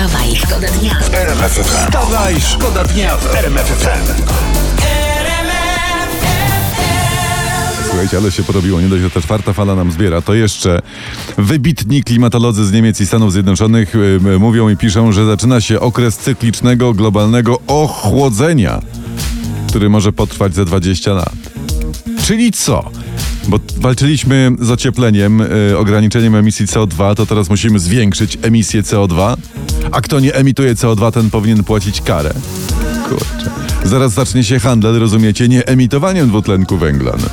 Wstawaj, szkoda dnia. Wstawaj, szkoda dnia w RMF FM. Słuchajcie, ale się porobiło. Nie dość, że ta czwarta fala nam zbiera, to jeszcze wybitni klimatolodzy z Niemiec i Stanów Zjednoczonych mówią i piszą, że zaczyna się okres cyklicznego, globalnego ochłodzenia, który może potrwać ze 20 lat. Czyli co? Bo walczyliśmy z ociepleniem, y, ograniczeniem emisji CO2, to teraz musimy zwiększyć emisję CO2, a kto nie emituje CO2, ten powinien płacić karę. Kurczę. Zaraz zacznie się handel, rozumiecie, nie emitowaniem dwutlenku węgla. No.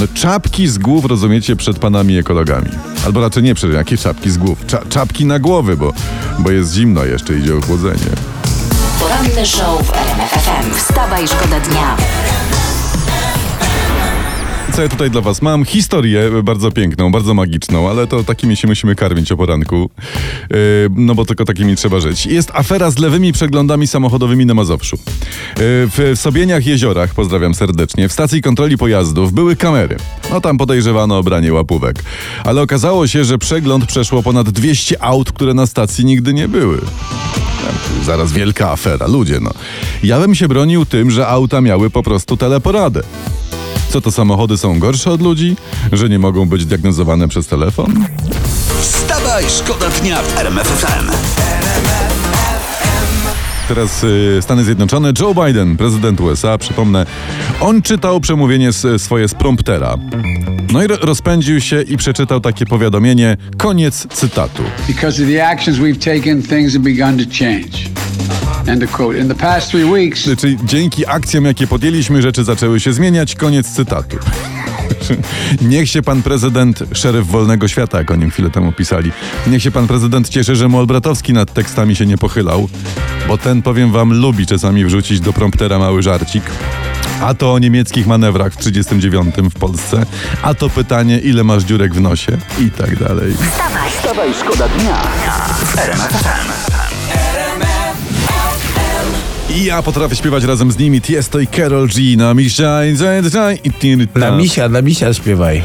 No czapki z głów, rozumiecie, przed panami ekologami. Albo raczej nie przed, jakie czapki z głów? Cza, czapki na głowy, bo, bo jest zimno, jeszcze idzie ochłodzenie. Poranny show w RMF FM. Wstawaj, szkoda dnia. Co ja tutaj dla was mam? Historię bardzo piękną, bardzo magiczną, ale to takimi się musimy karmić o poranku. Yy, no bo tylko takimi trzeba żyć. Jest afera z lewymi przeglądami samochodowymi na Mazowszu. Yy, w, w Sobieniach Jeziorach, pozdrawiam serdecznie, w stacji kontroli pojazdów były kamery. No tam podejrzewano o branie łapówek. Ale okazało się, że przegląd przeszło ponad 200 aut, które na stacji nigdy nie były. Zaraz wielka afera, ludzie no. Ja bym się bronił tym, że auta miały po prostu teleporadę. Co to samochody są gorsze od ludzi? Że nie mogą być diagnozowane przez telefon? Wstawaj, szkoda dnia w RMF FM. Teraz y, Stany Zjednoczone, Joe Biden, prezydent USA, przypomnę, on czytał przemówienie swoje z promptera. No i ro- rozpędził się i przeczytał takie powiadomienie, koniec cytatu. Because of the actions we've taken, things have begun to change. End of quote. In the past three weeks, Czyli dzięki akcjom, jakie podjęliśmy, rzeczy zaczęły się zmieniać, koniec cytatu. Niech się pan prezydent, szeryf wolnego świata, jak o nim chwilę temu pisali, niech się pan prezydent cieszy, że mu Olbratowski nad tekstami się nie pochylał, bo ten, powiem wam, lubi czasami wrzucić do promptera mały żarcik. A to o niemieckich manewrach w 39 w Polsce, a to pytanie, ile masz dziurek w nosie i tak dalej. Wstawaj, Wstawaj, szkoda dnia FM. I ja potrafię śpiewać razem z nimi Tiesto i Carol G na misia i Na misia, na misia śpiewaj.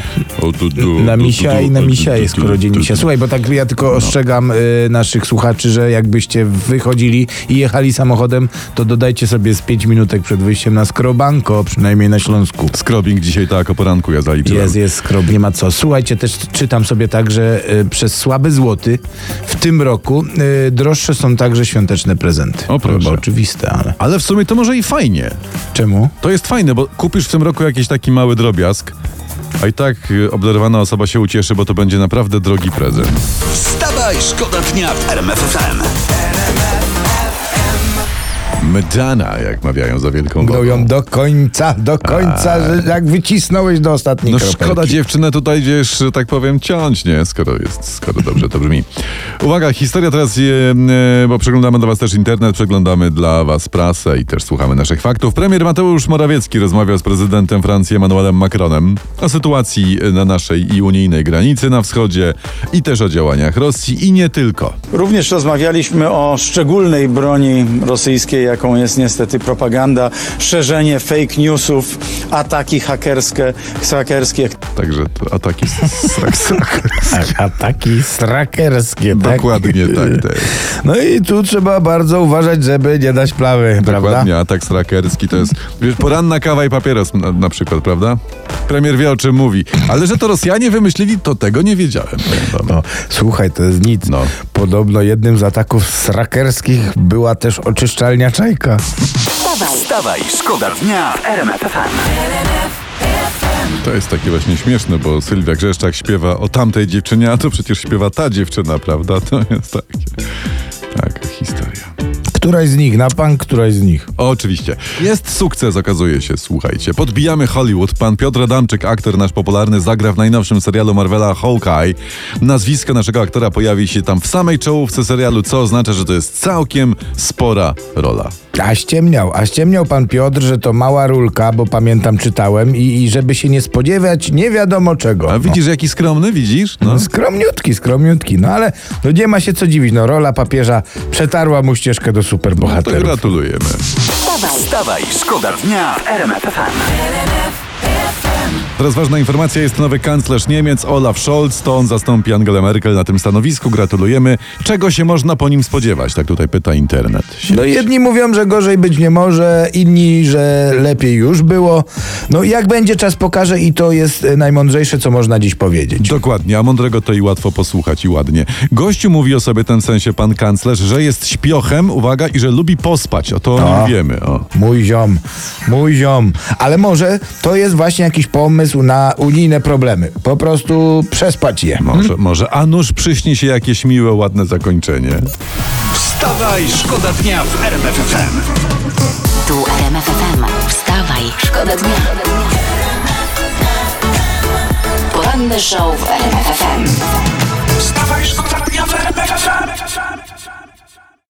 Na misia i na misia jest skoro dzień misia. Słuchaj, bo tak ja tylko ostrzegam y, naszych słuchaczy, że jakbyście wychodzili i jechali samochodem, to dodajcie sobie z 5 minutek przed wyjściem na skrobanko, przynajmniej na Śląsku. Skrobing dzisiaj tak o poranku ja zaliczyłem. Jest, jest skrob, nie ma co. Słuchajcie, też czytam sobie tak, że y, przez słaby złoty w tym roku y, droższe są także świąteczne prezenty. O, proszę. Chyba oczywiste, ale Ale w sumie to może i fajnie. czemu? To jest fajne, bo kupisz w tym roku jakiś taki mały drobiazg, a i tak y, obdarowana osoba się ucieszy, bo to będzie naprawdę drogi prezent. Wstawaj, szkoda dnia w RMF FM. Medana, jak mawiają za wielką Gną wodą. ją do końca, do końca, że jak wycisnąłeś do ostatniej No kropelki. szkoda dziewczynę tutaj gdzieś, że tak powiem, ciąć, nie? Skoro jest, skoro dobrze to brzmi. Uwaga, historia teraz, e, e, bo przeglądamy dla was też internet, przeglądamy dla was prasę i też słuchamy naszych faktów. Premier Mateusz Morawiecki rozmawiał z prezydentem Francji Emmanuelem Macronem o sytuacji na naszej i unijnej granicy na wschodzie i też o działaniach Rosji i nie tylko. Również rozmawialiśmy o szczególnej broni rosyjskiej, jaką jest niestety propaganda, szerzenie fake newsów, ataki hakerskie, hakerskie. Także to ataki. A- Ataki strakerskie, tak? Dokładnie tak. tak. No i tu trzeba bardzo uważać, żeby nie dać plawy, prawda? Dokładnie, atak strakerski to jest wiesz, poranna kawa i papieros na, na przykład, prawda? Premier wie o czym mówi. Ale że to Rosjanie wymyślili, to tego nie wiedziałem. No, słuchaj, to jest nic. No. Podobno jednym z ataków strakerskich była też oczyszczalnia czajka. wstawaj, Wstawaj, szkoda dnia w RMF FM. To jest takie właśnie śmieszne, bo Sylwia Grzeszczak śpiewa o tamtej dziewczynie, a to przecież śpiewa ta dziewczyna, prawda? To jest takie. Któraś z nich, na pan któraś z nich. Oczywiście. Jest sukces, okazuje się, słuchajcie. Podbijamy Hollywood. Pan Piotr Adamczyk, aktor nasz popularny, zagra w najnowszym serialu Marvela Hawkeye. Nazwisko naszego aktora pojawi się tam w samej czołówce serialu, co oznacza, że to jest całkiem spora rola. A ściemniał, a ściemniał pan Piotr, że to mała rulka, bo pamiętam, czytałem i, i żeby się nie spodziewać nie wiadomo czego. A widzisz, jaki skromny, widzisz? No. No, skromniutki, skromniutki, no ale no nie ma się co dziwić, no rola papieża przetarła mu ścieżkę do superbohaterów. gratulujemy. wstawaj, Wstawaj, szkoda dnia w RMF FM. Teraz ważna informacja, jest nowy kanclerz Niemiec Olaf Scholz, to on zastąpi Angelę Merkel na tym stanowisku. Gratulujemy. Czego się można po nim spodziewać? Tak tutaj pyta internet. No jedni mówią, że gorzej być nie może, inni, że lepiej już było. No jak będzie czas pokaże i to jest e, najmądrzejsze, co można dziś powiedzieć. Dokładnie, a mądrego to i łatwo posłuchać i ładnie. Gościu mówi o sobie tym sensie pan kanclerz, że jest śpiochem, uwaga, i że lubi pospać. O to o nim wiemy. O. Mój ziom, mój ziom. Ale może to jest właśnie jakiś pomysł na unijne problemy. Po prostu przespać je. Może, może. A nuż przyśni się jakieś miłe, ładne zakończenie. Wstawaj, szkoda dnia w RMF FM. Tu RMF FM. Wstawaj, szkoda dnia. Poranny show w RMF FM. Wstawaj, szkoda dnia w RMF FM.